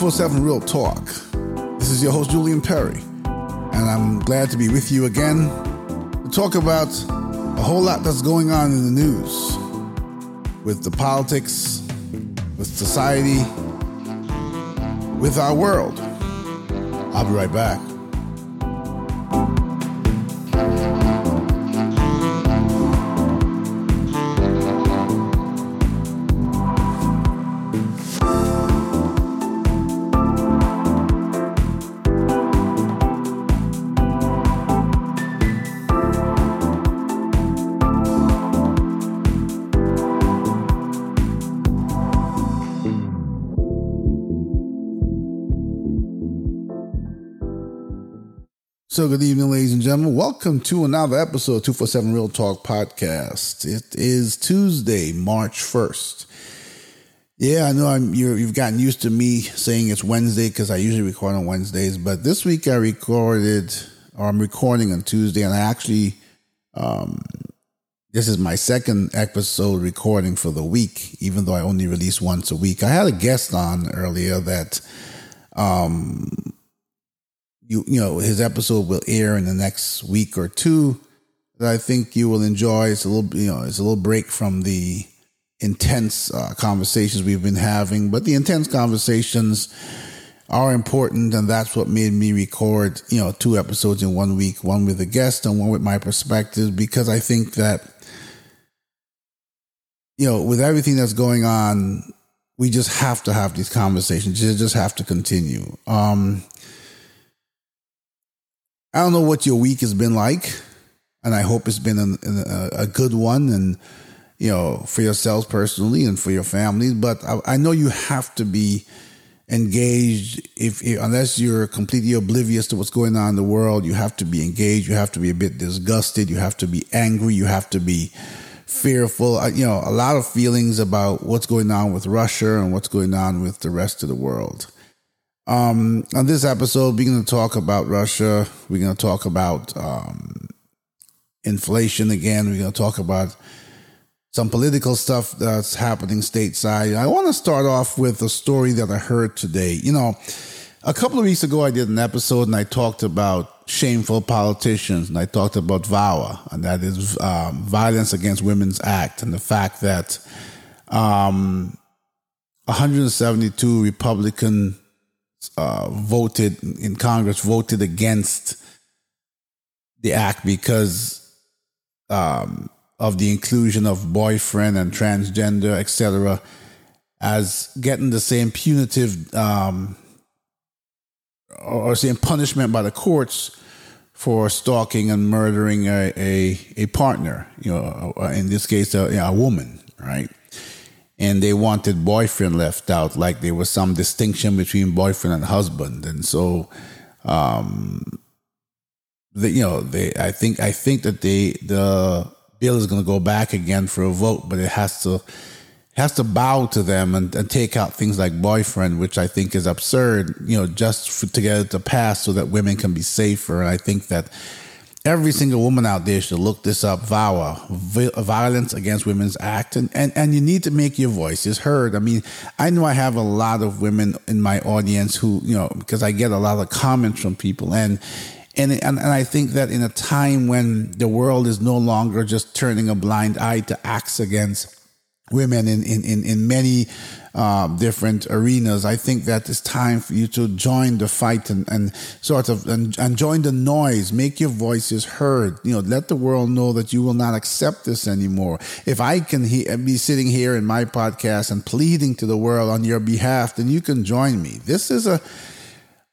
to 247 Real Talk. This is your host, Julian Perry, and I'm glad to be with you again to talk about a whole lot that's going on in the news with the politics, with society, with our world. I'll be right back. So, good evening, ladies and gentlemen. Welcome to another episode of 247 Real Talk Podcast. It is Tuesday, March 1st. Yeah, I know I'm, you have gotten used to me saying it's Wednesday because I usually record on Wednesdays, but this week I recorded, or I'm recording on Tuesday, and I actually, um, this is my second episode recording for the week, even though I only release once a week. I had a guest on earlier that, um, you you know his episode will air in the next week or two that I think you will enjoy. It's a little you know it's a little break from the intense uh, conversations we've been having, but the intense conversations are important, and that's what made me record you know two episodes in one week, one with a guest and one with my perspective, because I think that you know with everything that's going on. We just have to have these conversations. You just have to continue. Um, I don't know what your week has been like, and I hope it's been a, a good one, and you know, for yourselves personally and for your families. But I, I know you have to be engaged. If, if, unless you're completely oblivious to what's going on in the world, you have to be engaged. You have to be a bit disgusted. You have to be angry. You have to be fearful. You know, a lot of feelings about what's going on with Russia and what's going on with the rest of the world. Um, on this episode, we're going to talk about Russia. We're going to talk about um, inflation again. We're going to talk about some political stuff that's happening stateside. I want to start off with a story that I heard today. You know, a couple of weeks ago, I did an episode and I talked about shameful politicians and I talked about VAWA, and that is um, Violence Against Women's Act, and the fact that um, 172 Republican uh, voted in Congress voted against the act because um, of the inclusion of boyfriend and transgender, etc., as getting the same punitive um, or same punishment by the courts for stalking and murdering a, a, a partner, you know, in this case, a, a woman, right? And they wanted boyfriend left out, like there was some distinction between boyfriend and husband, and so, um, the, you know, they, I think, I think that they, the bill is going to go back again for a vote, but it has to, has to bow to them and, and take out things like boyfriend, which I think is absurd, you know, just for, to get it to pass so that women can be safer. And I think that every single woman out there should look this up. VAWA, uh, uh, Violence Against Women's Act, and, and, and you need to make your voices heard. I mean, I know I have a lot of women in my audience who, you know, because I get a lot of comments from people. And, and, and, and I think that in a time when the world is no longer just turning a blind eye to acts against women in, in, in, in many um, different arenas. I think that it's time for you to join the fight and, and sort of and, and join the noise. Make your voices heard. You know, let the world know that you will not accept this anymore. If I can he- be sitting here in my podcast and pleading to the world on your behalf, then you can join me. This is a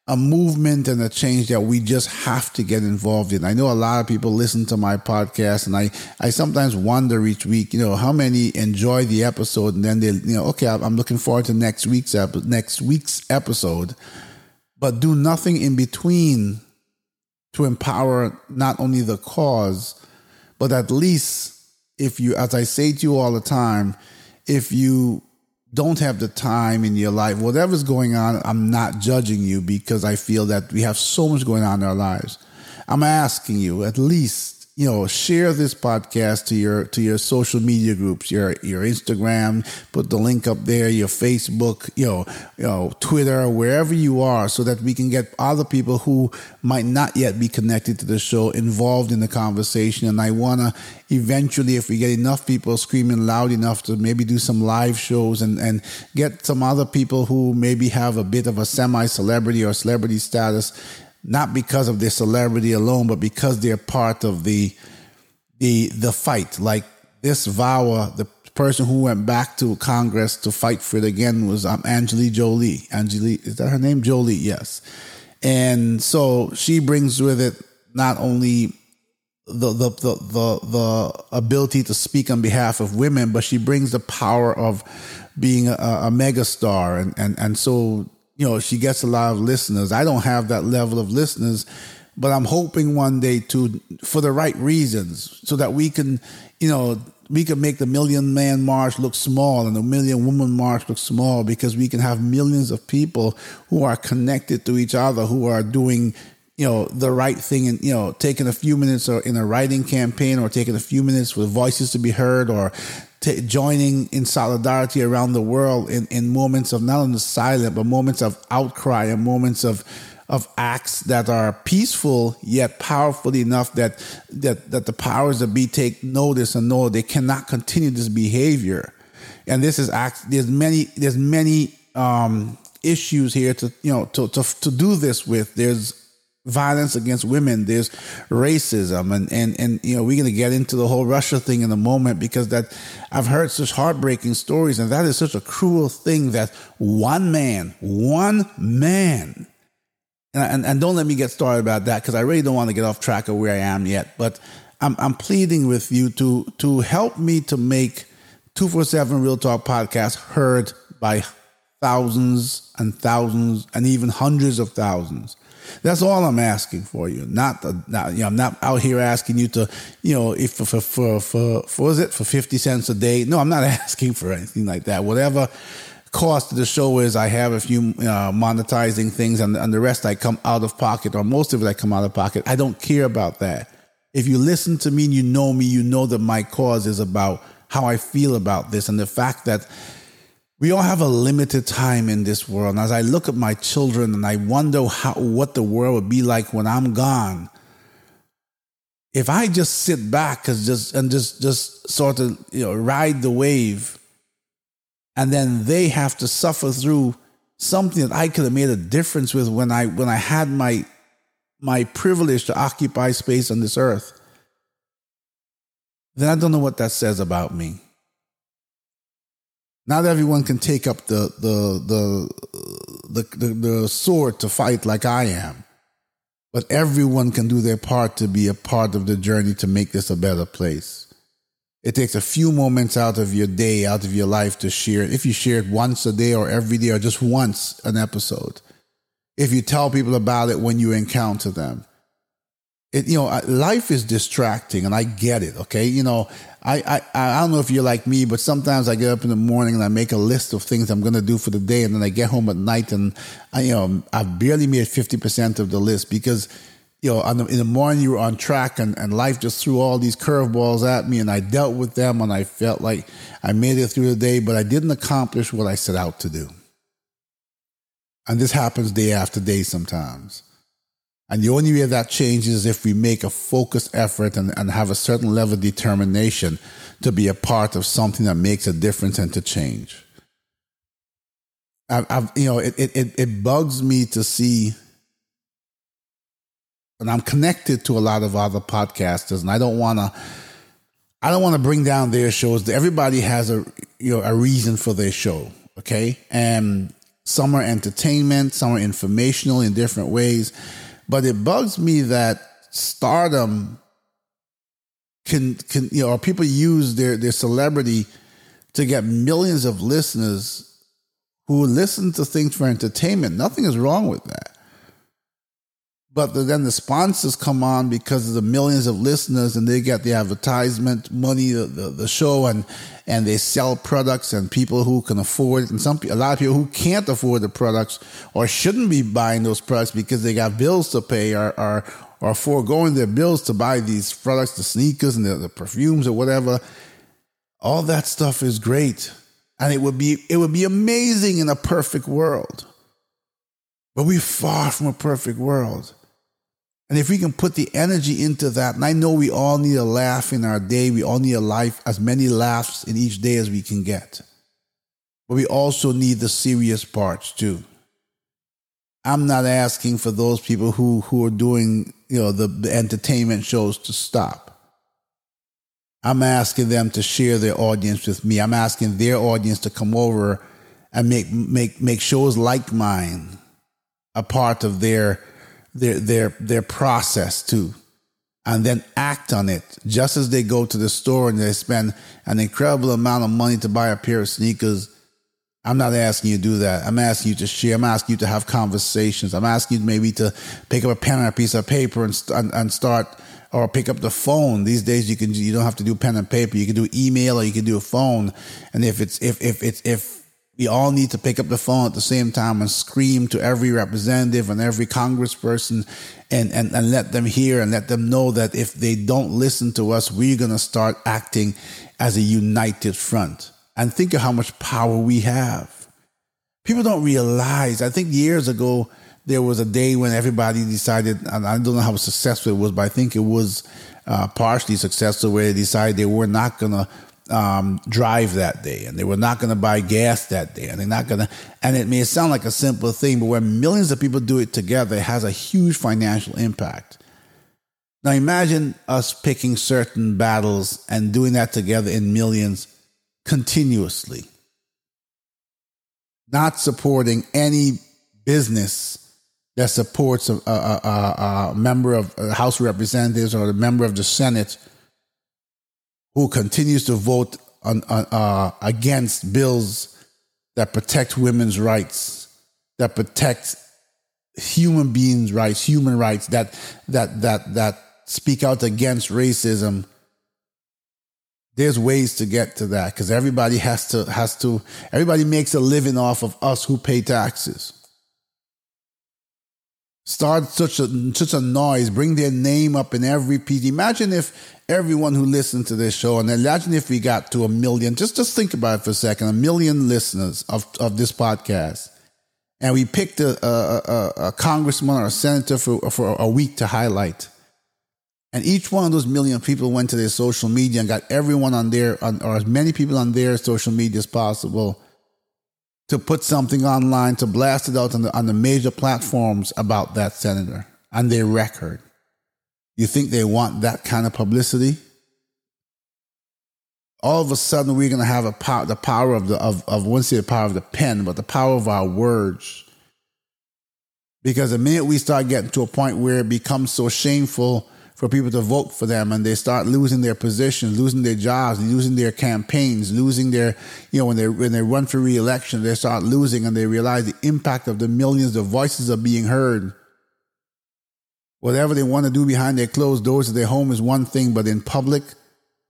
a movement and a change that we just have to get involved in. I know a lot of people listen to my podcast and I, I sometimes wonder each week, you know, how many enjoy the episode and then they, you know, okay, I'm looking forward to next week's next week's episode, but do nothing in between to empower not only the cause, but at least if you, as I say to you all the time, if you don't have the time in your life, whatever's going on, I'm not judging you because I feel that we have so much going on in our lives. I'm asking you at least you know share this podcast to your to your social media groups your your instagram put the link up there your facebook you know you know twitter wherever you are so that we can get other people who might not yet be connected to the show involved in the conversation. And i want to eventually if we get enough people screaming loud enough to maybe do some live shows and and get some other people who maybe have a bit of a semi celebrity or celebrity status not because of their celebrity alone, but because they're part of the the the fight. Like this VAWA, the person who went back to Congress to fight for it again was um, Angelique Jolie. Angelique, is that her name? Jolie, yes. And so she brings with it not only the, the the the the ability to speak on behalf of women, but she brings the power of being a, a megastar, and and and so you know, she gets a lot of listeners. I don't have that level of listeners, but I'm hoping one day to, for the right reasons, so that we can, you know, we can make the million man march look small and the million woman march look small because we can have millions of people who are connected to each other, who are doing, you know, the right thing and, you know, taking a few minutes or in a writing campaign or taking a few minutes with voices to be heard or t- joining in solidarity around the world in, in moments of not only silent, but moments of outcry and moments of of acts that are peaceful yet powerful enough that that that the powers that be take notice and know they cannot continue this behavior. And this is act. There's many. There's many um, issues here to you know to to to do this with. There's violence against women. There's racism, and and and you know we're gonna get into the whole Russia thing in a moment because that I've heard such heartbreaking stories, and that is such a cruel thing that one man, one man. And, and, and don't let me get started about that because I really don't want to get off track of where I am yet. But I'm, I'm pleading with you to to help me to make 247 Real Talk podcast heard by thousands and thousands and even hundreds of thousands. That's all I'm asking for you. Not, the, not you know, I'm not out here asking you to, you know, if for for for, for, for was it for fifty cents a day? No, I'm not asking for anything like that. Whatever cost of the show is, I have a few uh, monetizing things, and, and the rest I come out of pocket, or most of it I come out of pocket. I don't care about that. If you listen to me and you know me, you know that my cause is about how I feel about this and the fact that we all have a limited time in this world. And as I look at my children and I wonder how what the world would be like when I'm gone, if I just sit back and just and just just sort of you know ride the wave, and then they have to suffer through something that I could have made a difference with when I when I had my my privilege to occupy space on this earth, then I don't know what that says about me. Not everyone can take up the the the the, the, the sword to fight like I am, but everyone can do their part to be a part of the journey to make this a better place. It takes a few moments out of your day, out of your life to share. If you share it once a day or every day or just once an episode, if you tell people about it when you encounter them, it, you know, life is distracting and I get it. Okay. You know, I, I, I don't know if you're like me, but sometimes I get up in the morning and I make a list of things I'm going to do for the day. And then I get home at night and I, you know, I've barely made 50% of the list because, you know, the, in the morning you were on track and, and life just threw all these curveballs at me and I dealt with them and I felt like I made it through the day, but I didn't accomplish what I set out to do. And this happens day after day sometimes. And the only way that changes is if we make a focused effort and, and have a certain level of determination to be a part of something that makes a difference and to change. I've, I've you know, it, it, it bugs me to see, and I'm connected to a lot of other podcasters, and I don't want to, I don't want to bring down their shows. Everybody has a, you know, a reason for their show. Okay. And some are entertainment, some are informational in different ways but it bugs me that stardom can can you know people use their their celebrity to get millions of listeners who listen to things for entertainment. Nothing is wrong with that. But then the sponsors come on because of the millions of listeners and they get the advertisement money, the, the, the, show, and, and they sell products and people who can afford it. And some, a lot of people who can't afford the products or shouldn't be buying those products because they got bills to pay are, are, or foregoing their bills to buy these products, the sneakers and the, the perfumes or whatever. All that stuff is great. And it would be it would be amazing in a perfect world. But we're far from a perfect world. And if we can put the energy into that, and I know we all need a laugh in our day, we all need a life, as many laughs in each day as we can get. But we also need the serious parts too. I'm not asking for those people who, who are doing, you know, the, the entertainment shows to stop. I'm asking them to share their audience with me. I'm asking their audience to come over and make make make shows like mine a part of their their their their process too. And then act on it. Just as they go to the store and they spend an incredible amount of money to buy a pair of sneakers I'm not asking you to do that. I'm asking you to share. I'm asking you to have conversations. I'm asking you maybe to pick up a pen and a piece of paper and, and, and start or pick up the phone. These days you can you don't have to do pen and paper. You can do email or you can do a phone. And if it's if if it's if we all need to pick up the phone at the same time and scream to every representative and every congressperson and, and, and let them hear and let them know that if they don't listen to us, we're going to start acting as a united front and think of how much power we have. People don't realize, I think years ago, there was a day when everybody decided, and I don't know how successful it was, but I think it was uh, partially successful where they decided they were not going to um, drive that day and they were not going to buy gas that day and they're not going to, and it may sound like a simple thing, but when millions of people do it together, it has a huge financial impact. Now imagine us picking certain battles and doing that together in millions continuously, not supporting any business that supports a, a, a, a member of House of Representatives or a member of the Senate who continues to vote on, on, uh, against bills that protect women's rights, that protect human beings' rights, human rights, that that that that speak out against racism there's ways to get to that because everybody has to has to everybody makes a living off of us who pay taxes. Start such a such a noise bring their name up in every piece. Imagine if everyone who listened to this show and imagine if we got to a million just just think about it for a second a million listeners of of this podcast and we picked a, a, a, a congressman or a senator for, for a week to highlight and each one of those million people went to their social media and got everyone on there, or as many people on their social media as possible, to put something online, to blast it out on the, on the major platforms about that senator and their record. You think they want that kind of publicity? All of a sudden, we're going to have a power, the power of the of of once the power of the pen, but the power of our words. Because the minute we start getting to a point where it becomes so shameful for people to vote for them and they start losing their positions, losing their jobs, losing their campaigns, losing their, you know, when they when they run for reelection, they start losing and they realize the impact of the millions of voices are being heard. Whatever they want to do behind their closed doors of their home is one thing, but in public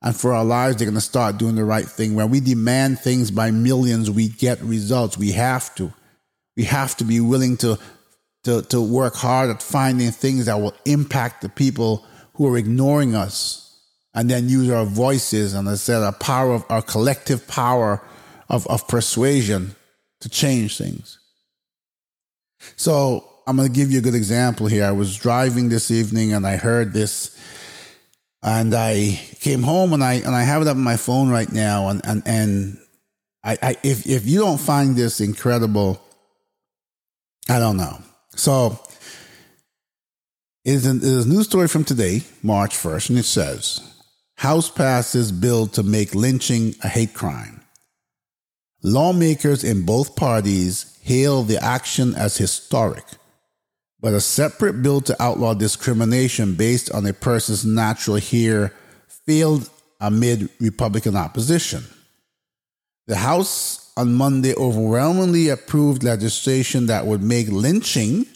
and for our lives, they're going to start doing the right thing. When we demand things by millions, we get results. We have to. We have to be willing to to, to work hard at finding things that will impact the people who are ignoring us and then use our voices and I said our power of our collective power of, of persuasion to change things. So I'm going to give you a good example here. I was driving this evening and I heard this and I came home and I, and I have it up on my phone right now. And, and, and I, I, if, if you don't find this incredible, I don't know. So it is, a, it is a news story from today, March 1st, and it says House passes bill to make lynching a hate crime. Lawmakers in both parties hail the action as historic, but a separate bill to outlaw discrimination based on a person's natural hair failed amid Republican opposition. The House on Monday overwhelmingly approved legislation that would make lynching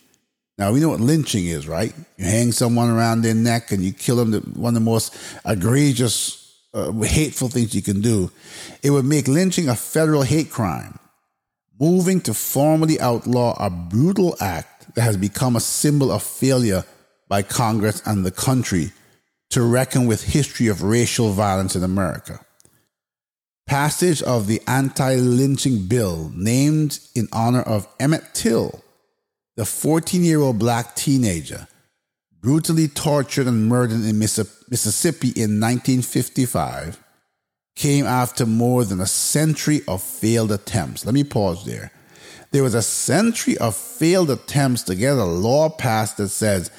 now we know what lynching is, right? You hang someone around their neck and you kill them. One of the most egregious, uh, hateful things you can do. It would make lynching a federal hate crime, moving to formally outlaw a brutal act that has become a symbol of failure by Congress and the country to reckon with history of racial violence in America. Passage of the anti-lynching bill named in honor of Emmett Till, the 14-year-old black teenager brutally tortured and murdered in Mississippi in 1955 came after more than a century of failed attempts. Let me pause there. There was a century of failed attempts to get a law passed that says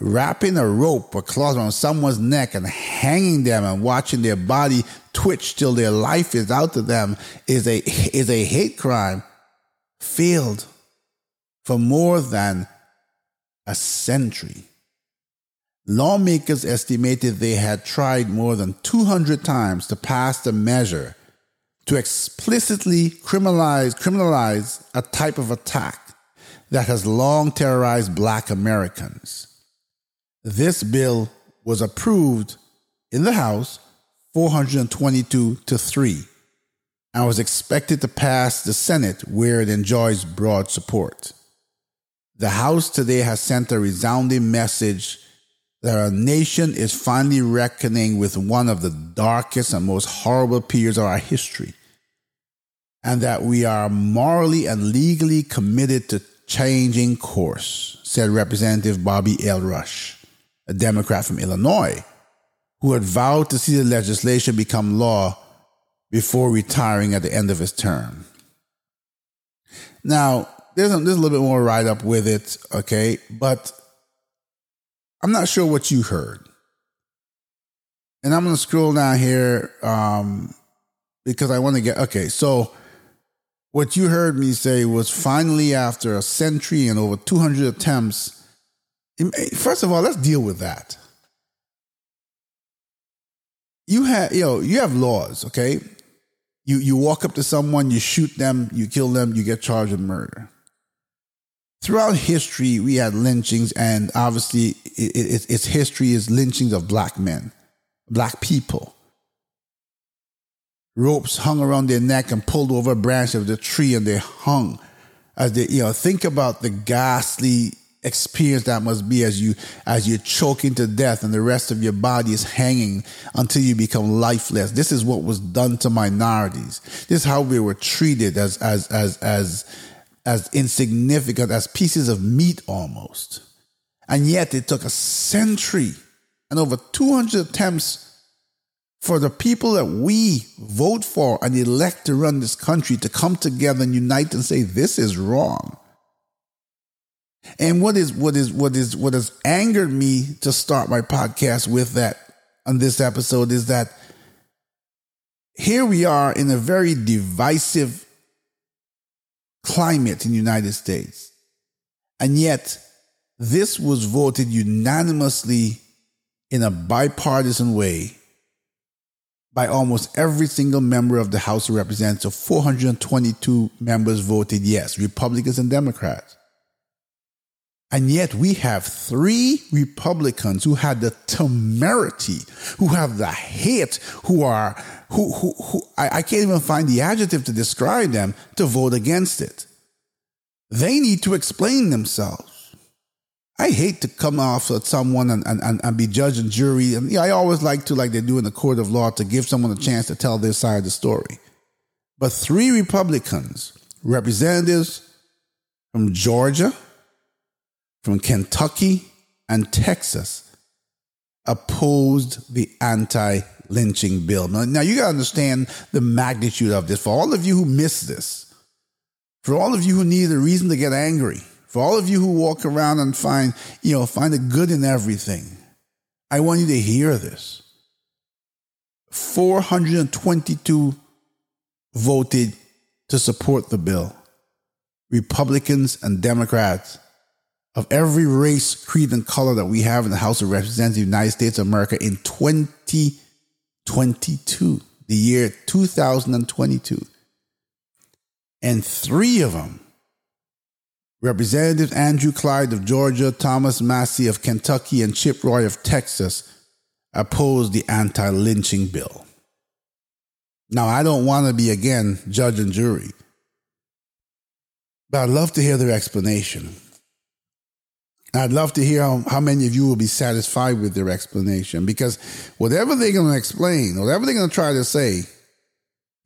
wrapping a rope or cloth around someone's neck and hanging them and watching their body twitch till their life is out to them is a is a hate crime failed for more than a century. Lawmakers estimated they had tried more than 200 times to pass the measure to explicitly criminalize, criminalize a type of attack that has long terrorized black Americans. This bill was approved in the House 422 to 3 and was expected to pass the Senate where it enjoys broad support. The House today has sent a resounding message that our nation is finally reckoning with one of the darkest and most horrible periods of our history, and that we are morally and legally committed to changing course, said Representative Bobby L. Rush, a Democrat from Illinois, who had vowed to see the legislation become law before retiring at the end of his term. Now, there's a, there's a little bit more write up with it, okay, but I'm not sure what you heard. And I'm going to scroll down here um, because I want to get, okay, so what you heard me say was finally after a century and over 200 attempts. First of all, let's deal with that. You have, you know, you have laws, okay? You you walk up to someone, you shoot them, you kill them, you get charged with murder throughout history, we had lynchings, and obviously, it, it, its history is lynchings of black men, black people. Ropes hung around their neck and pulled over a branch of the tree, and they hung as they, you know, think about the ghastly experience that must be as you as you're choking to death and the rest of your body is hanging until you become lifeless this is what was done to minorities this is how we were treated as as as as as insignificant as pieces of meat almost. And yet it took a century and over 200 attempts for the people that we vote for and elect to run this country to come together and unite and say this is wrong. And what is what is what is what has angered me to start my podcast with that on this episode is that here we are in a very divisive climate in the United States. And yet, this was voted unanimously in a bipartisan way by almost every single member of the House of Representatives. 422 members voted yes, Republicans and Democrats. And yet we have three Republicans who had the temerity, who have the hate, who are, who, who, who I, I can't even find the adjective to describe them to vote against it. They need to explain themselves. I hate to come off at someone and, and, and be judge and jury. And I always like to, like they do in the court of law, to give someone a chance to tell their side of the story. But three Republicans, representatives from Georgia, from Kentucky and Texas opposed the anti lynching bill. Now, now you got to understand the magnitude of this. For all of you who miss this, for all of you who need a reason to get angry, for all of you who walk around and find, you know, find the good in everything, I want you to hear this. 422 voted to support the bill. Republicans and Democrats of every race, creed, and color that we have in the House of Representatives of the United States of America in 2022, the year 2022. And three of them, Representative Andrew Clyde of Georgia, Thomas Massie of Kentucky, and Chip Roy of Texas, opposed the anti lynching bill. Now, I don't want to be, again, judge and jury, but I'd love to hear their explanation I'd love to hear how, how many of you will be satisfied with their explanation because whatever they're going to explain, whatever they're going to try to say,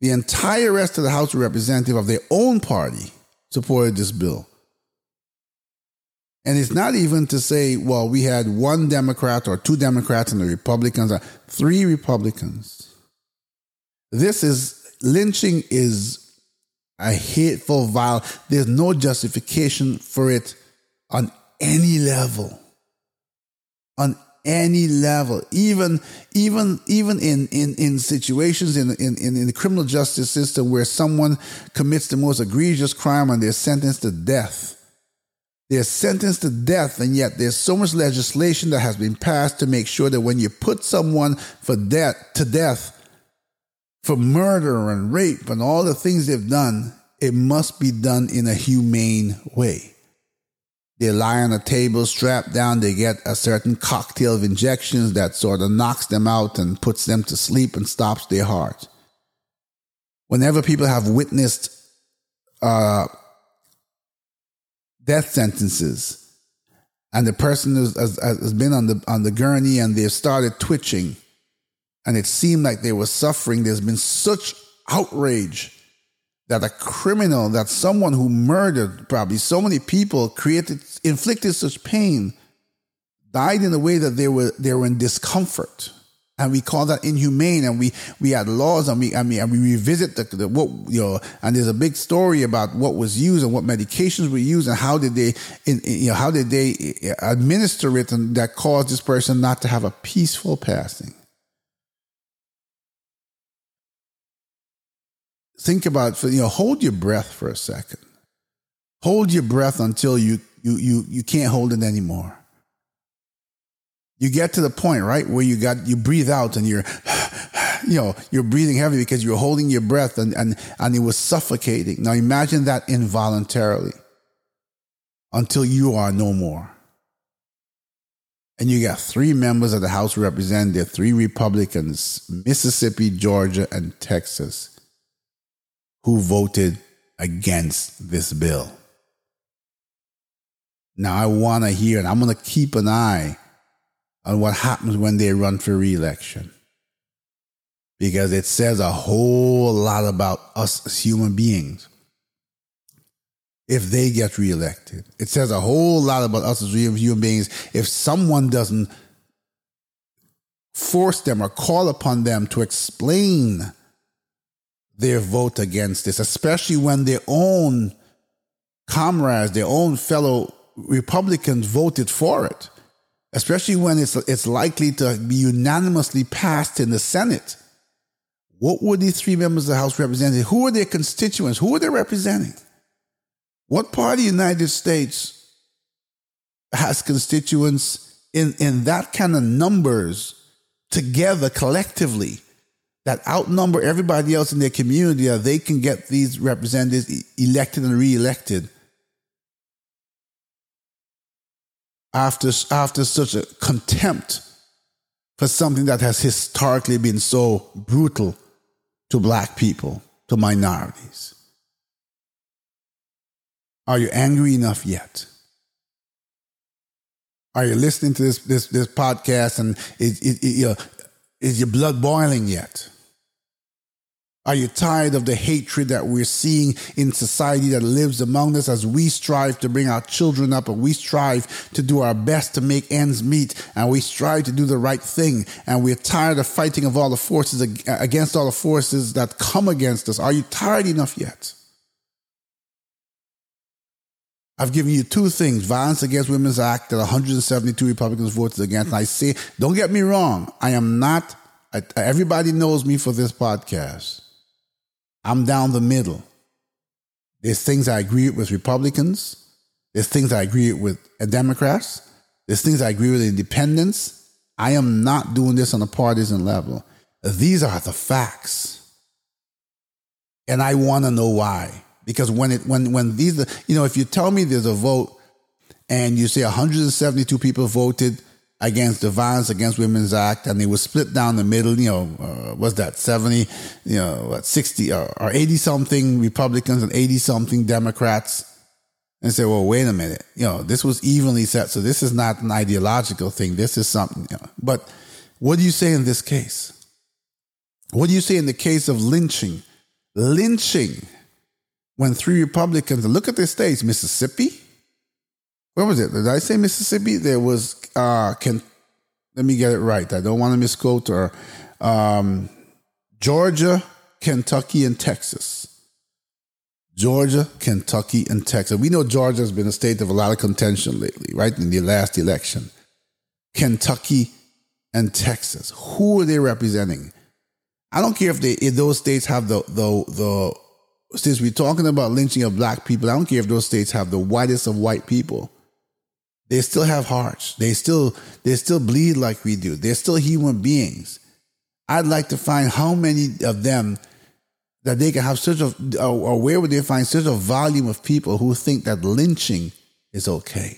the entire rest of the House of Representatives of their own party supported this bill. And it's not even to say, well, we had one Democrat or two Democrats and the Republicans, uh, three Republicans. This is lynching is a hateful, vile. There's no justification for it on any level. On any level, even even even in in, in situations in, in in the criminal justice system where someone commits the most egregious crime and they're sentenced to death. They're sentenced to death, and yet there's so much legislation that has been passed to make sure that when you put someone for death to death for murder and rape and all the things they've done, it must be done in a humane way. They lie on a table strapped down. They get a certain cocktail of injections that sort of knocks them out and puts them to sleep and stops their heart. Whenever people have witnessed uh, death sentences and the person has, has, has been on the, on the gurney and they've started twitching and it seemed like they were suffering, there's been such outrage that a criminal, that someone who murdered probably so many people, created, inflicted such pain, died in a way that they were they were in discomfort, and we call that inhumane. And we we had laws, and we I mean, and we revisit the, the what you know. And there's a big story about what was used and what medications were used, and how did they in, you know how did they eh, eh, administer it, and that caused this person not to have a peaceful passing. Think about you know hold your breath for a second. Hold your breath until you you you you can't hold it anymore. You get to the point right where you got you breathe out and you're you know you're breathing heavy because you're holding your breath and and and it was suffocating. Now imagine that involuntarily until you are no more. And you got three members of the house of representatives three republicans mississippi georgia and texas who voted against this bill. Now I want to hear, and I'm going to keep an eye on what happens when they run for reelection. Because it says a whole lot about us as human beings if they get reelected. It says a whole lot about us as human beings if someone doesn't force them or call upon them to explain their vote against this, especially when their own comrades, their own fellow Republicans voted for it, especially when it's, it's likely to be unanimously passed in the Senate. What were these three members of the House representing? Who are their constituents? Who are they representing? What part of the United States has constituents in, in that kind of numbers together collectively? That outnumber everybody else in their community that they can get these representatives elected and reelected after, after such a contempt for something that has historically been so brutal to black people, to minorities. Are you angry enough yet? Are you listening to this this, this podcast and is, is, is, is your blood boiling yet? Are you tired of the hatred that we're seeing in society that lives among us as we strive to bring our children up and we strive to do our best to make ends meet and we strive to do the right thing and we're tired of fighting of all the forces against all the forces that come against us? Are you tired enough yet? I've given you two things Violence Against Women's Act that 172 Republicans voted against. And I say, don't get me wrong, I am not, everybody knows me for this podcast. I'm down the middle. There's things I agree with Republicans. There's things I agree with uh, Democrats. There's things I agree with independents. I am not doing this on a partisan level. These are the facts. And I want to know why. Because when it when when these you know, if you tell me there's a vote and you say 172 people voted against the Violence Against Women's Act, and it was split down the middle. You know, uh, was that seventy, you know, what, sixty or, or eighty something Republicans and eighty something Democrats? and say, well, wait a minute, you know, this was evenly set, so this is not an ideological thing. This is something. You know. But what do you say in this case? What do you say in the case of lynching? Lynching when three Republicans look at their states, Mississippi. Where was it? Did I say Mississippi? There was uh can let me get it right. I don't want to misquote or um, Georgia, Kentucky, and Texas. Georgia, Kentucky, and Texas. We know Georgia has been a state of a lot of contention lately, right? In the last election. Kentucky and Texas. Who are they representing? I don't care if they if those states have the the the since we're talking about lynching of black people, I don't care if those states have the whitest of white people. They still have hearts. They still they still bleed like we do. They're still human beings. I'd like to find how many of them that they can have such a or where would they find such a volume of people who think that lynching is okay.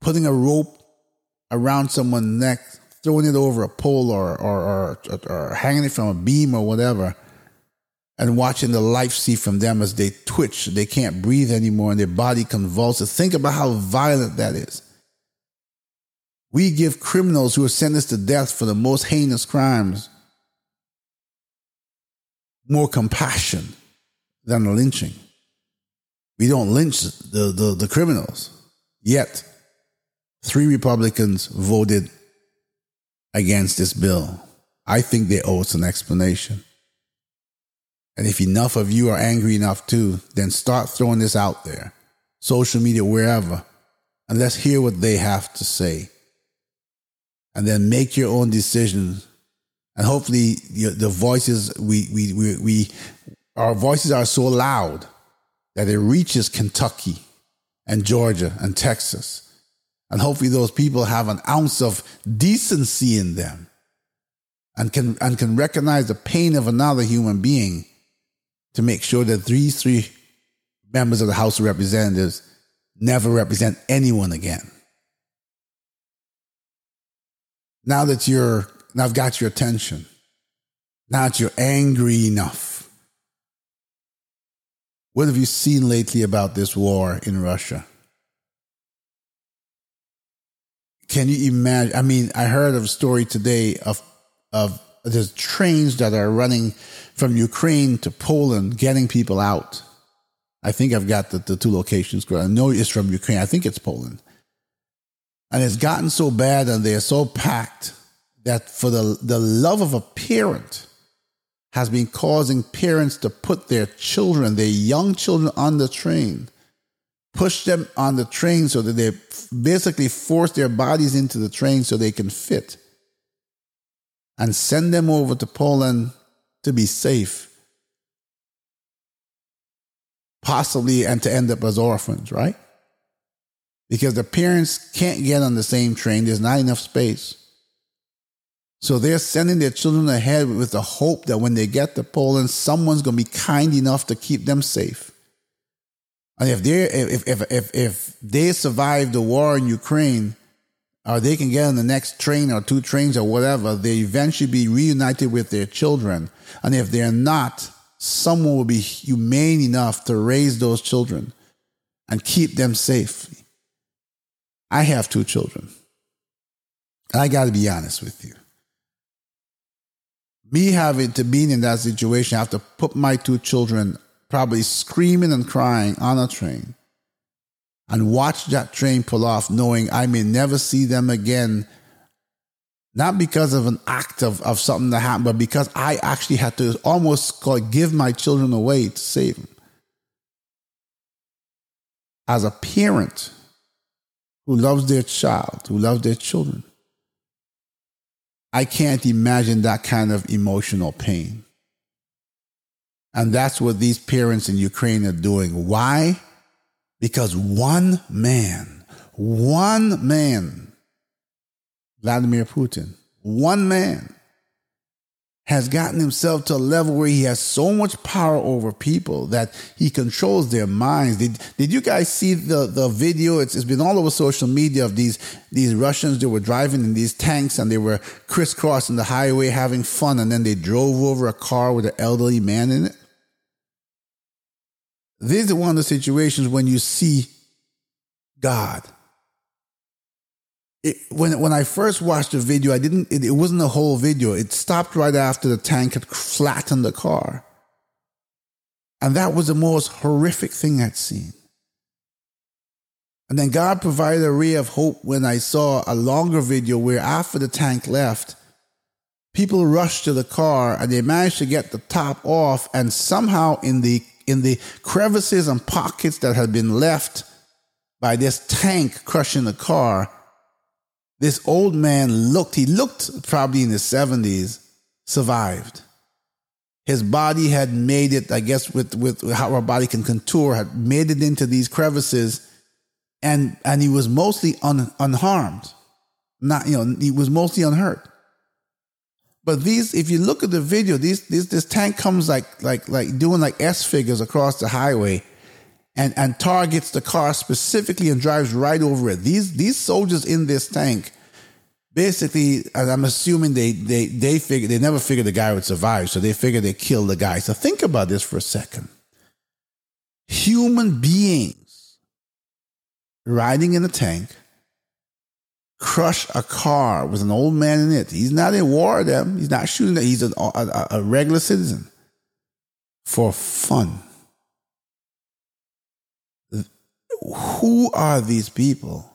Putting a rope around someone's neck throwing it over a pole or, or, or, or hanging it from a beam or whatever, and watching the life see from them as they twitch, they can't breathe anymore, and their body convulses. Think about how violent that is. We give criminals who are sentenced to death for the most heinous crimes more compassion than a lynching. We don't lynch the, the, the criminals. Yet, three Republicans voted against this bill. I think they owe us an explanation. And if enough of you are angry enough too, then start throwing this out there, social media, wherever, and let's hear what they have to say. And then make your own decisions. And hopefully, the voices we, we, we, we, our voices are so loud that it reaches Kentucky and Georgia and Texas and hopefully those people have an ounce of decency in them and can, and can recognize the pain of another human being to make sure that these three members of the House of Representatives never represent anyone again. Now that you're, now I've got your attention, now that you're angry enough, what have you seen lately about this war in Russia? Can you imagine? I mean, I heard of a story today of of there's trains that are running from Ukraine to Poland, getting people out. I think I've got the, the two locations correct. I know it's from Ukraine. I think it's Poland. And it's gotten so bad and they're so packed that for the, the love of a parent has been causing parents to put their children, their young children on the train push them on the train so that they basically force their bodies into the train so they can fit and send them over to Poland to be safe. Possibly and to end up as orphans, right? Because the parents can't get on the same train, there's not enough space. So they're sending their children ahead with the hope that when they get to Poland, someone's going to be kind enough to keep them safe. And if they if if if if they survive the war in Ukraine, or they can get on the next train or two trains or whatever, they eventually be reunited with their children. And if they're not, someone will be humane enough to raise those children and keep them safe. I have two children. And I got to be honest with you. Me having to be in that situation, I have to put my two children probably screaming and crying on a train and watch that train pull off knowing I may never see them again. Not because of an act of, of something that happened, but because I actually had to almost give my children away to save them. As a parent who loves their child, who loves their children, I can't imagine that kind of emotional pain. And that's what these parents in Ukraine are doing. Why? Because one man, one man, Vladimir Putin, one man has gotten himself to a level where he has so much power over people that he controls their minds. Did, did you guys see the, the video? It's, it's been all over social media of these, these Russians that were driving in these tanks and they were crisscrossing the highway having fun and then they drove over a car with an elderly man in it. This is one of the situations when you see God. It, when when I first watched the video, I didn't. It, it wasn't a whole video. It stopped right after the tank had flattened the car, and that was the most horrific thing I'd seen. And then God provided a ray of hope when I saw a longer video where after the tank left, people rushed to the car and they managed to get the top off and somehow in the in the crevices and pockets that had been left by this tank crushing the car, this old man looked, he looked probably in his 70s, survived. His body had made it, I guess, with, with how our body can contour, had made it into these crevices and and he was mostly un, unharmed. Not you know he was mostly unhurt. But these, if you look at the video, these, these this tank comes like like like doing like S figures across the highway, and and targets the car specifically and drives right over it. These these soldiers in this tank, basically, I'm assuming they they they figured they never figured the guy would survive, so they figured they kill the guy. So think about this for a second. Human beings riding in a tank, crush a car with an old man in it. He's not in war with them. He's not shooting them. He's a, a, a regular citizen for fun. Who are these people?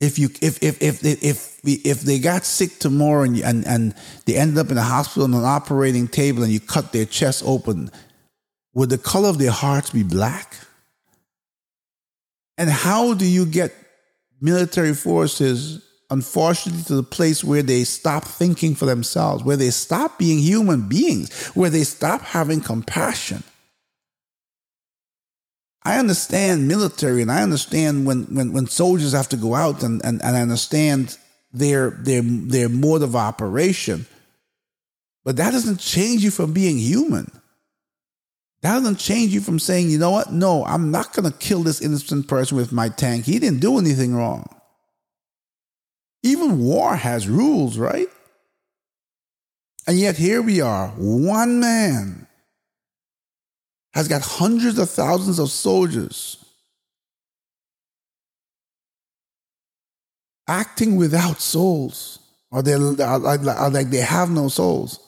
If you if if if they, if if they got sick tomorrow and, and and they ended up in a hospital on an operating table and you cut their chest open, would the color of their hearts be black? And how do you get military forces, unfortunately, to the place where they stop thinking for themselves, where they stop being human beings, where they stop having compassion? I understand military and I understand when, when, when soldiers have to go out and, and, and I understand their, their, their mode of operation. But that doesn't change you from being human. That doesn't change you from saying, you know what? No, I'm not going to kill this innocent person with my tank. He didn't do anything wrong. Even war has rules, right? And yet here we are, one man has got hundreds of thousands of soldiers acting without souls, or they are like they have no souls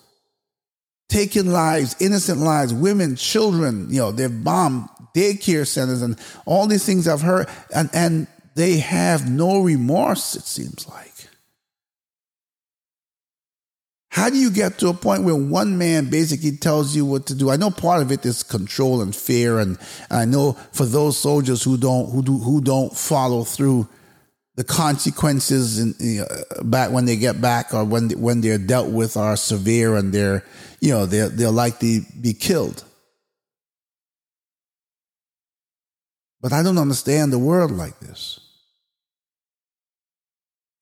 taking lives, innocent lives, women, children, you know, they've bombed daycare centers and all these things I've heard, and, and they have no remorse, it seems like. How do you get to a point where one man basically tells you what to do? I know part of it is control and fear, and I know for those soldiers who don't who do who don't follow through, the consequences in, you know, back when they get back or when when they're dealt with are severe and they're you know they're they'll likely be killed. But I don't understand the world like this.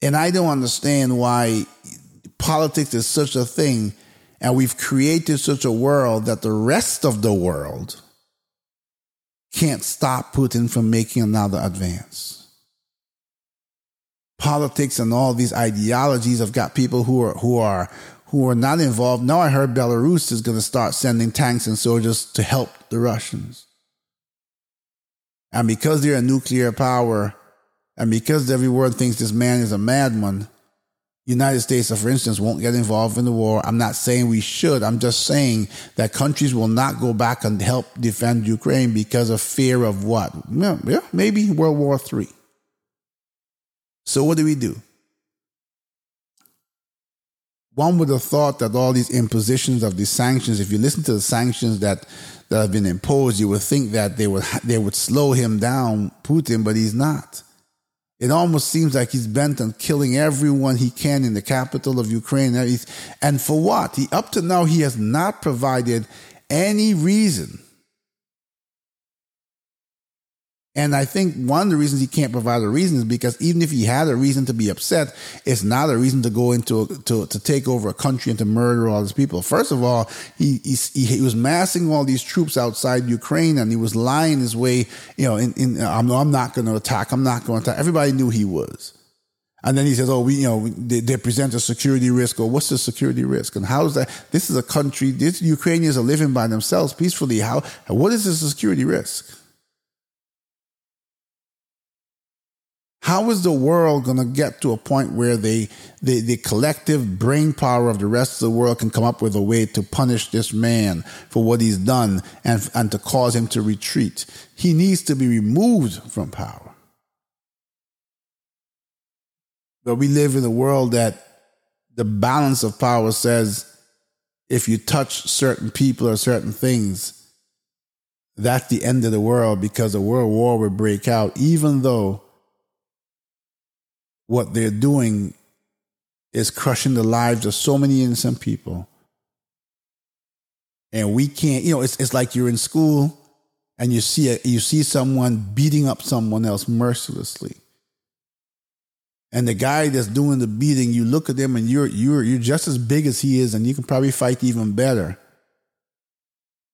And I don't understand why politics is such a thing and we've created such a world that the rest of the world can't stop Putin from making another advance politics and all these ideologies have got people who are who are who are not involved. Now I heard Belarus is going to start sending tanks and soldiers to help the Russians. And because they're a nuclear power, and because everyone thinks this man is a madman, United States, for instance, won't get involved in the war. I'm not saying we should. I'm just saying that countries will not go back and help defend Ukraine because of fear of what? Yeah, maybe World War III. So what do we do? One would have thought that all these impositions of these sanctions, if you listen to the sanctions that, that have been imposed, you would think that they would they would slow him down, Putin, but he's not. It almost seems like he's bent on killing everyone he can in the capital of Ukraine. And for what? He, up to now, he has not provided any reason And I think one of the reasons he can't provide a reason is because even if he had a reason to be upset, it's not a reason to go into to to take over a country and to murder all these people. First of all, he he, he was massing all these troops outside Ukraine, and he was lying his way. You know, in, in I'm I'm not going to attack. I'm not going to attack. Everybody knew he was. And then he says, "Oh, we, you know, they, they, present a security risk. Or what's the security risk? And how is that? This is a country. These Ukrainians are living by themselves peacefully. How? What is this security risk? How is the world going to get to a point where they, they, the collective brain power of the rest of the world can come up with a way to punish this man for what he's done and, and to cause him to retreat? He needs to be removed from power. But we live in a world that the balance of power says if you touch certain people or certain things, that's the end of the world because a world war would break out, even though what they're doing is crushing the lives of so many innocent people. And we can't, you know, it's, it's like you're in school and you see a, you see someone beating up someone else mercilessly and the guy that's doing the beating, you look at them and you're you're you're just as big as he is, and you can probably fight even better.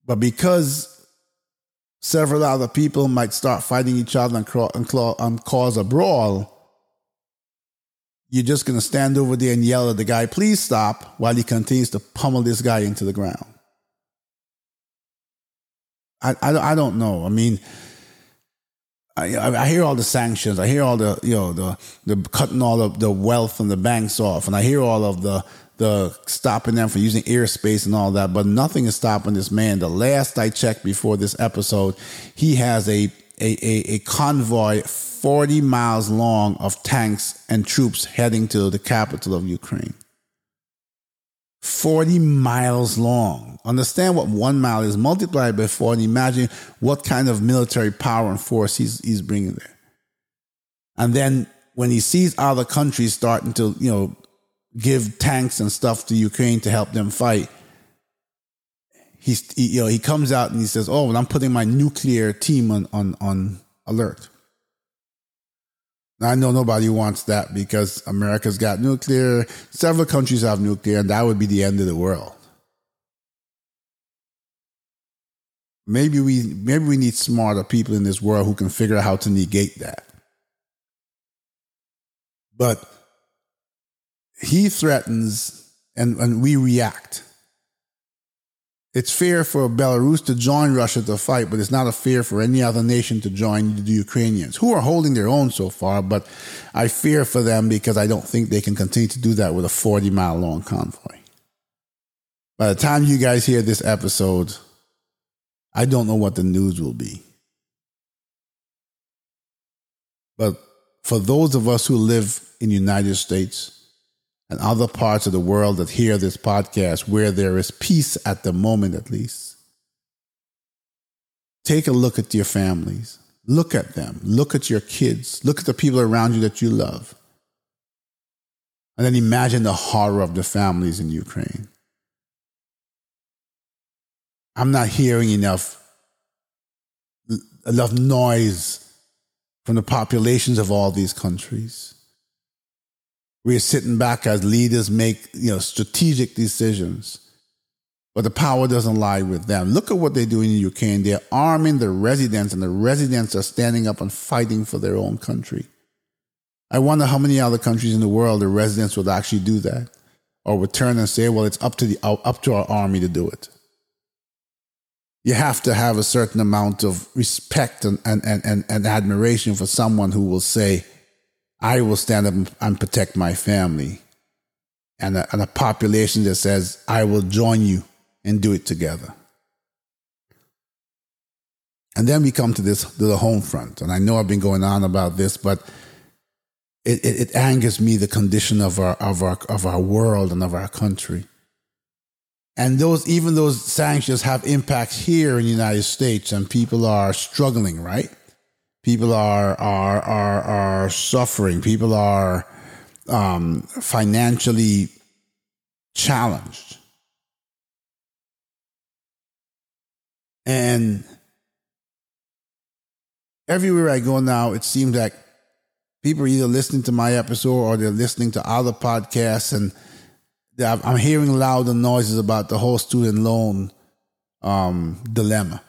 But because several other people might start fighting each other and, and, claw, and cause a brawl, you're just going to stand over there and yell at the guy, please stop, while he continues to pummel this guy into the ground. I, I, I don't know. I mean, I, I, hear all the sanctions. I hear all the you know the the cutting all of the wealth from the banks off, and I hear all of the the stopping them from using airspace and all that. But nothing is stopping this man. The last I checked before this episode, he has a a, a, a convoy 40 miles long of tanks and troops heading to the capital of Ukraine. 40 miles long. Understand what one mile is multiplied by four and imagine what kind of military power and force he's, he's bringing there. And then when he sees other countries starting to, you know, give tanks and stuff to Ukraine to help them fight, he, you know, he comes out and he says, oh, well, I'm putting my nuclear team on, on, on alert. I know nobody wants that because America's got nuclear. Several countries have nuclear, and that would be the end of the world. Maybe we maybe we need smarter people in this world who can figure out how to negate that. But he threatens and, and we react. It's fair for Belarus to join Russia to fight, but it's not a fair for any other nation to join the Ukrainians, who are holding their own so far. But I fear for them because I don't think they can continue to do that with a 40 mile long convoy. By the time you guys hear this episode, I don't know what the news will be. But for those of us who live in the United States, and other parts of the world that hear this podcast where there is peace at the moment, at least. Take a look at your families. Look at them. Look at your kids. Look at the people around you that you love. And then imagine the horror of the families in Ukraine. I'm not hearing enough, enough noise from the populations of all these countries. We're sitting back as leaders make, you know, strategic decisions. But the power doesn't lie with them. Look at what they're doing in Ukraine. They're arming the residents, and the residents are standing up and fighting for their own country. I wonder how many other countries in the world the residents would actually do that, or would turn and say, "Well, it's up to the up to our army to do it." You have to have a certain amount of respect and and and, and admiration for someone who will say, I will stand up and protect my family. And a, and a population that says, I will join you and do it together. And then we come to this, to the home front. And I know I've been going on about this, but it, it, it angers me the condition of our, of, our, of our world and of our country. And those, even those sanctions have impacts here in the United States, and people are struggling, right? People are are are are suffering. People are um, financially challenged, and everywhere I go now, it seems like people are either listening to my episode or they're listening to other podcasts, and I'm hearing louder noises about the whole student loan um, dilemma.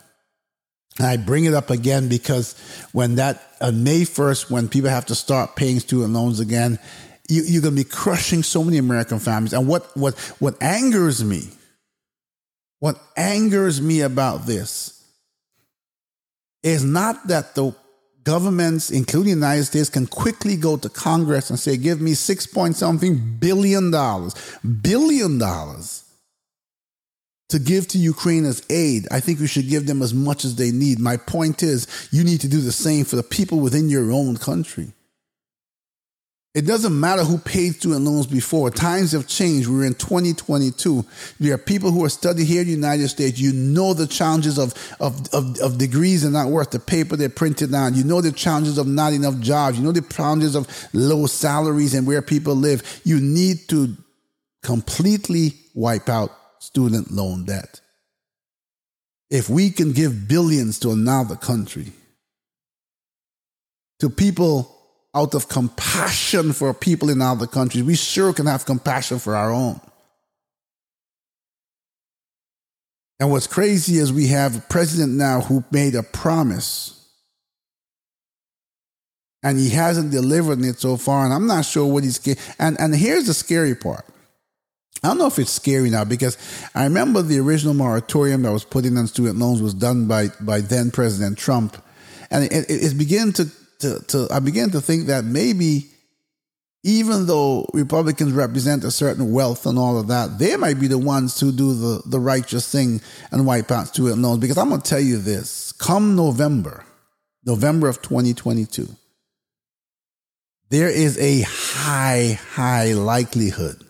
I bring it up again because when that on May 1st, when people have to start paying student loans again, you, you're going to be crushing so many American families. And what, what, what angers me, what angers me about this is not that the governments, including the United States, can quickly go to Congress and say, give me six point something billion dollars, billion dollars to give to Ukraine as aid. I think we should give them as much as they need. My point is, you need to do the same for the people within your own country. It doesn't matter who paid student loans before. Times have changed. We're in 2022. There are people who are studying here in the United States. You know the challenges of, of, of, of degrees are not worth the paper they're printed on. You know the challenges of not enough jobs. You know the challenges of low salaries and where people live. You need to completely wipe out student loan debt. If we can give billions to another country, to people out of compassion for people in other countries, we sure can have compassion for our own. And what's crazy is we have a president now who made a promise and he hasn't delivered it so far. And I'm not sure what he's and and here's the scary part. I don't know if it's scary now because I remember the original moratorium that was put in on student loans was done by by then President Trump, and it, beginning to to, to I began to think that maybe even though Republicans represent a certain wealth and all of that, they might be the ones who do the, the righteous thing and wipe out student loans. Because I'm going to tell you this come November, November of 2022, there is a high, high likelihood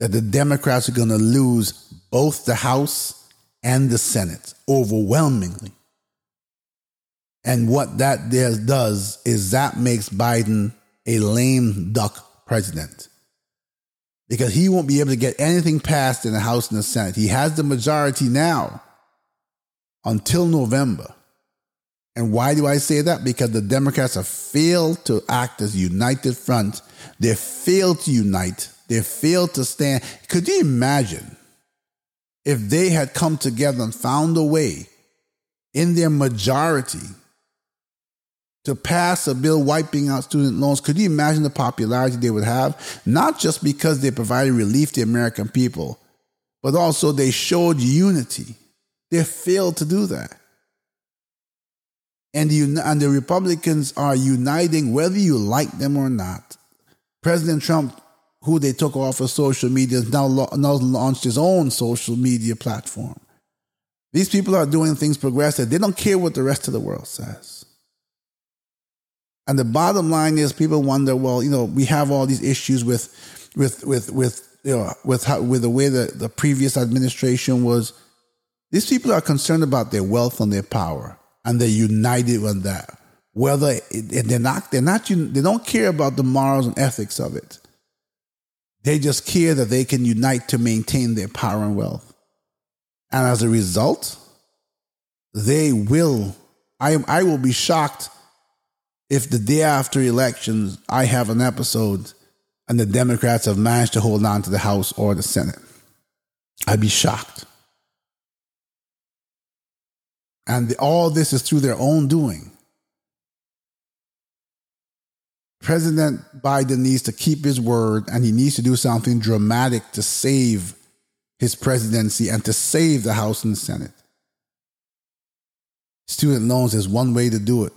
that the Democrats are going to lose both the House and the Senate overwhelmingly. And what that does is that makes Biden a lame duck president because he won't be able to get anything passed in the House and the Senate. He has the majority now until November. And why do I say that? Because the Democrats have failed to act as a united front. They failed to unite. They failed to stand. Could you imagine if they had come together and found a way in their majority to pass a bill wiping out student loans, could you imagine the popularity they would have? Not just because they provided relief to the American people, but also they showed unity. They failed to do that. And the, and the Republicans are uniting whether you like them or not. President Trump, who they took off of social media, has now, now launched his own social media platform. These people are doing things progressive. They don't care what the rest of the world says. And the bottom line is, people wonder, well, you know, we have all these issues with, with, with, with, you know, with how, with the way that the previous administration was. These people are concerned about their wealth and their power, and they're united on that. Whether they're not, they're not, they don't care about the morals and ethics of it. They just care that they can unite to maintain their power and wealth. And as a result, they will, I, I will be shocked if the day after elections I have an episode and the Democrats have managed to hold on to the House or the Senate, I'd be shocked. And all this is through their own doing. President Biden needs to keep his word and he needs to do something dramatic to save his presidency and to save the House and the Senate. Student loans is one way to do it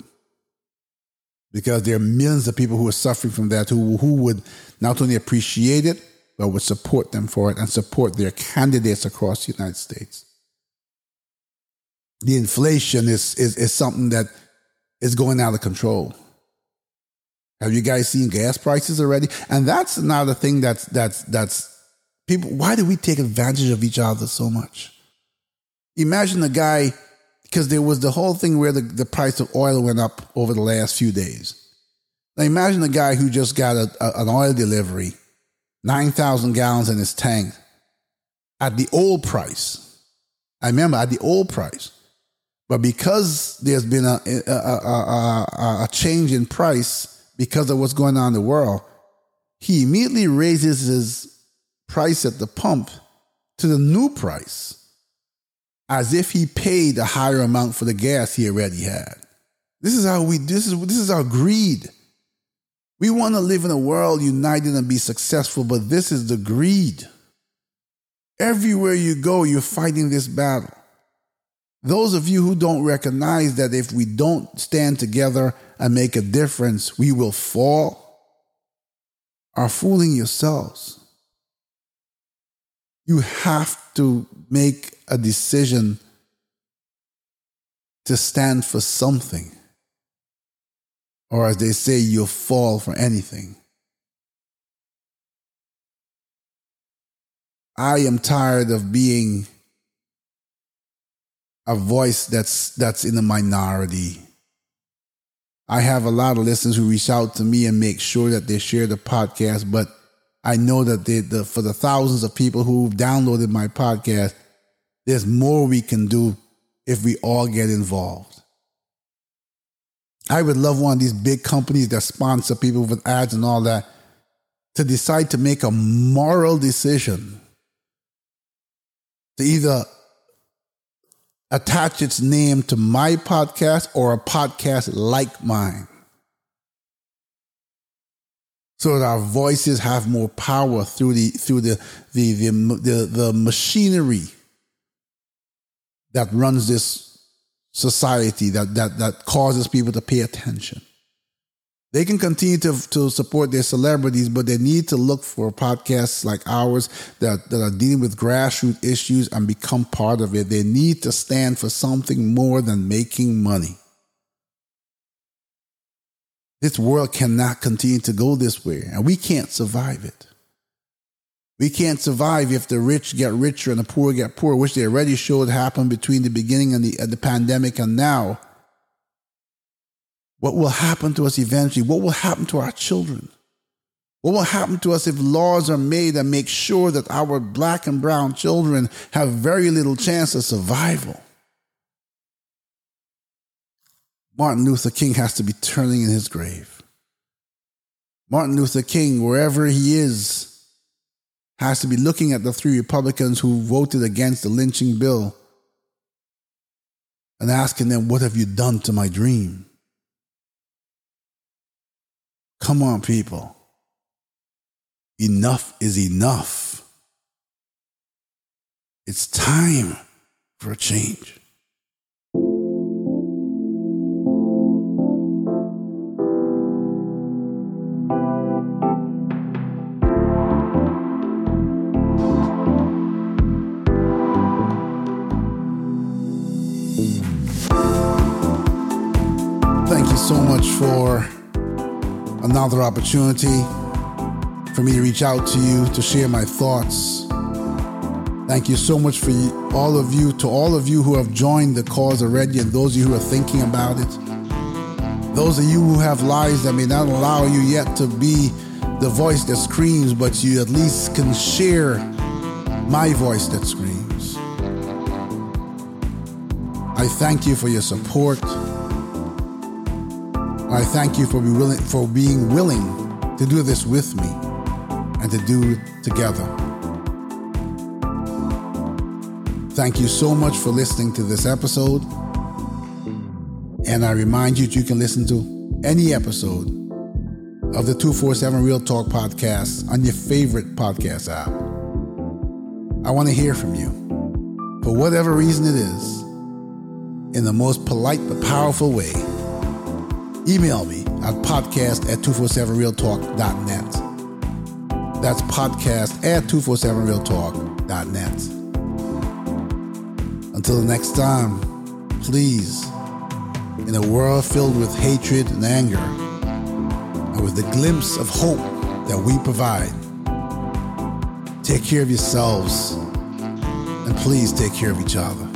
because there are millions of people who are suffering from that who, who would not only appreciate it, but would support them for it and support their candidates across the United States. The inflation is, is, is something that is going out of control. Have you guys seen gas prices already? And that's another thing that's that's that's people why do we take advantage of each other so much? Imagine a guy because there was the whole thing where the, the price of oil went up over the last few days. Now imagine a guy who just got a, a, an oil delivery, 9,000 gallons in his tank at the old price. I remember at the old price. But because there's been a, a, a, a change in price because of what's going on in the world, he immediately raises his price at the pump to the new price as if he paid a higher amount for the gas he already had. This is how we this is this is our greed. We want to live in a world united and be successful, but this is the greed. Everywhere you go, you're fighting this battle. Those of you who don't recognize that if we don't stand together and make a difference, we will fall, are fooling yourselves. You have to make a decision to stand for something. Or as they say, you'll fall for anything. I am tired of being a voice that's that's in the minority. I have a lot of listeners who reach out to me and make sure that they share the podcast, but I know that they, the, for the thousands of people who've downloaded my podcast, there's more we can do if we all get involved. I would love one of these big companies that sponsor people with ads and all that to decide to make a moral decision to either attach its name to my podcast or a podcast like mine. So that our voices have more power through the through the the the, the, the machinery that runs this society that, that, that causes people to pay attention. They can continue to, to support their celebrities, but they need to look for podcasts like ours that, that are dealing with grassroots issues and become part of it. They need to stand for something more than making money. This world cannot continue to go this way, and we can't survive it. We can't survive if the rich get richer and the poor get poorer, which they already showed happen between the beginning and the, the pandemic and now. What will happen to us eventually? What will happen to our children? What will happen to us if laws are made that make sure that our black and brown children have very little chance of survival? Martin Luther King has to be turning in his grave. Martin Luther King, wherever he is, has to be looking at the three Republicans who voted against the lynching bill and asking them, What have you done to my dream? Come on, people. Enough is enough. It's time for a change. Another opportunity for me to reach out to you to share my thoughts. Thank you so much for all of you, to all of you who have joined the cause already, and those of you who are thinking about it. Those of you who have lives that may not allow you yet to be the voice that screams, but you at least can share my voice that screams. I thank you for your support. I thank you for, be willing, for being willing to do this with me and to do it together. Thank you so much for listening to this episode. And I remind you that you can listen to any episode of the 247 Real Talk podcast on your favorite podcast app. I want to hear from you. For whatever reason it is, in the most polite but powerful way Email me at podcast at 247realtalk.net. That's podcast at 247realtalk.net. Until the next time, please, in a world filled with hatred and anger, and with the glimpse of hope that we provide, take care of yourselves and please take care of each other.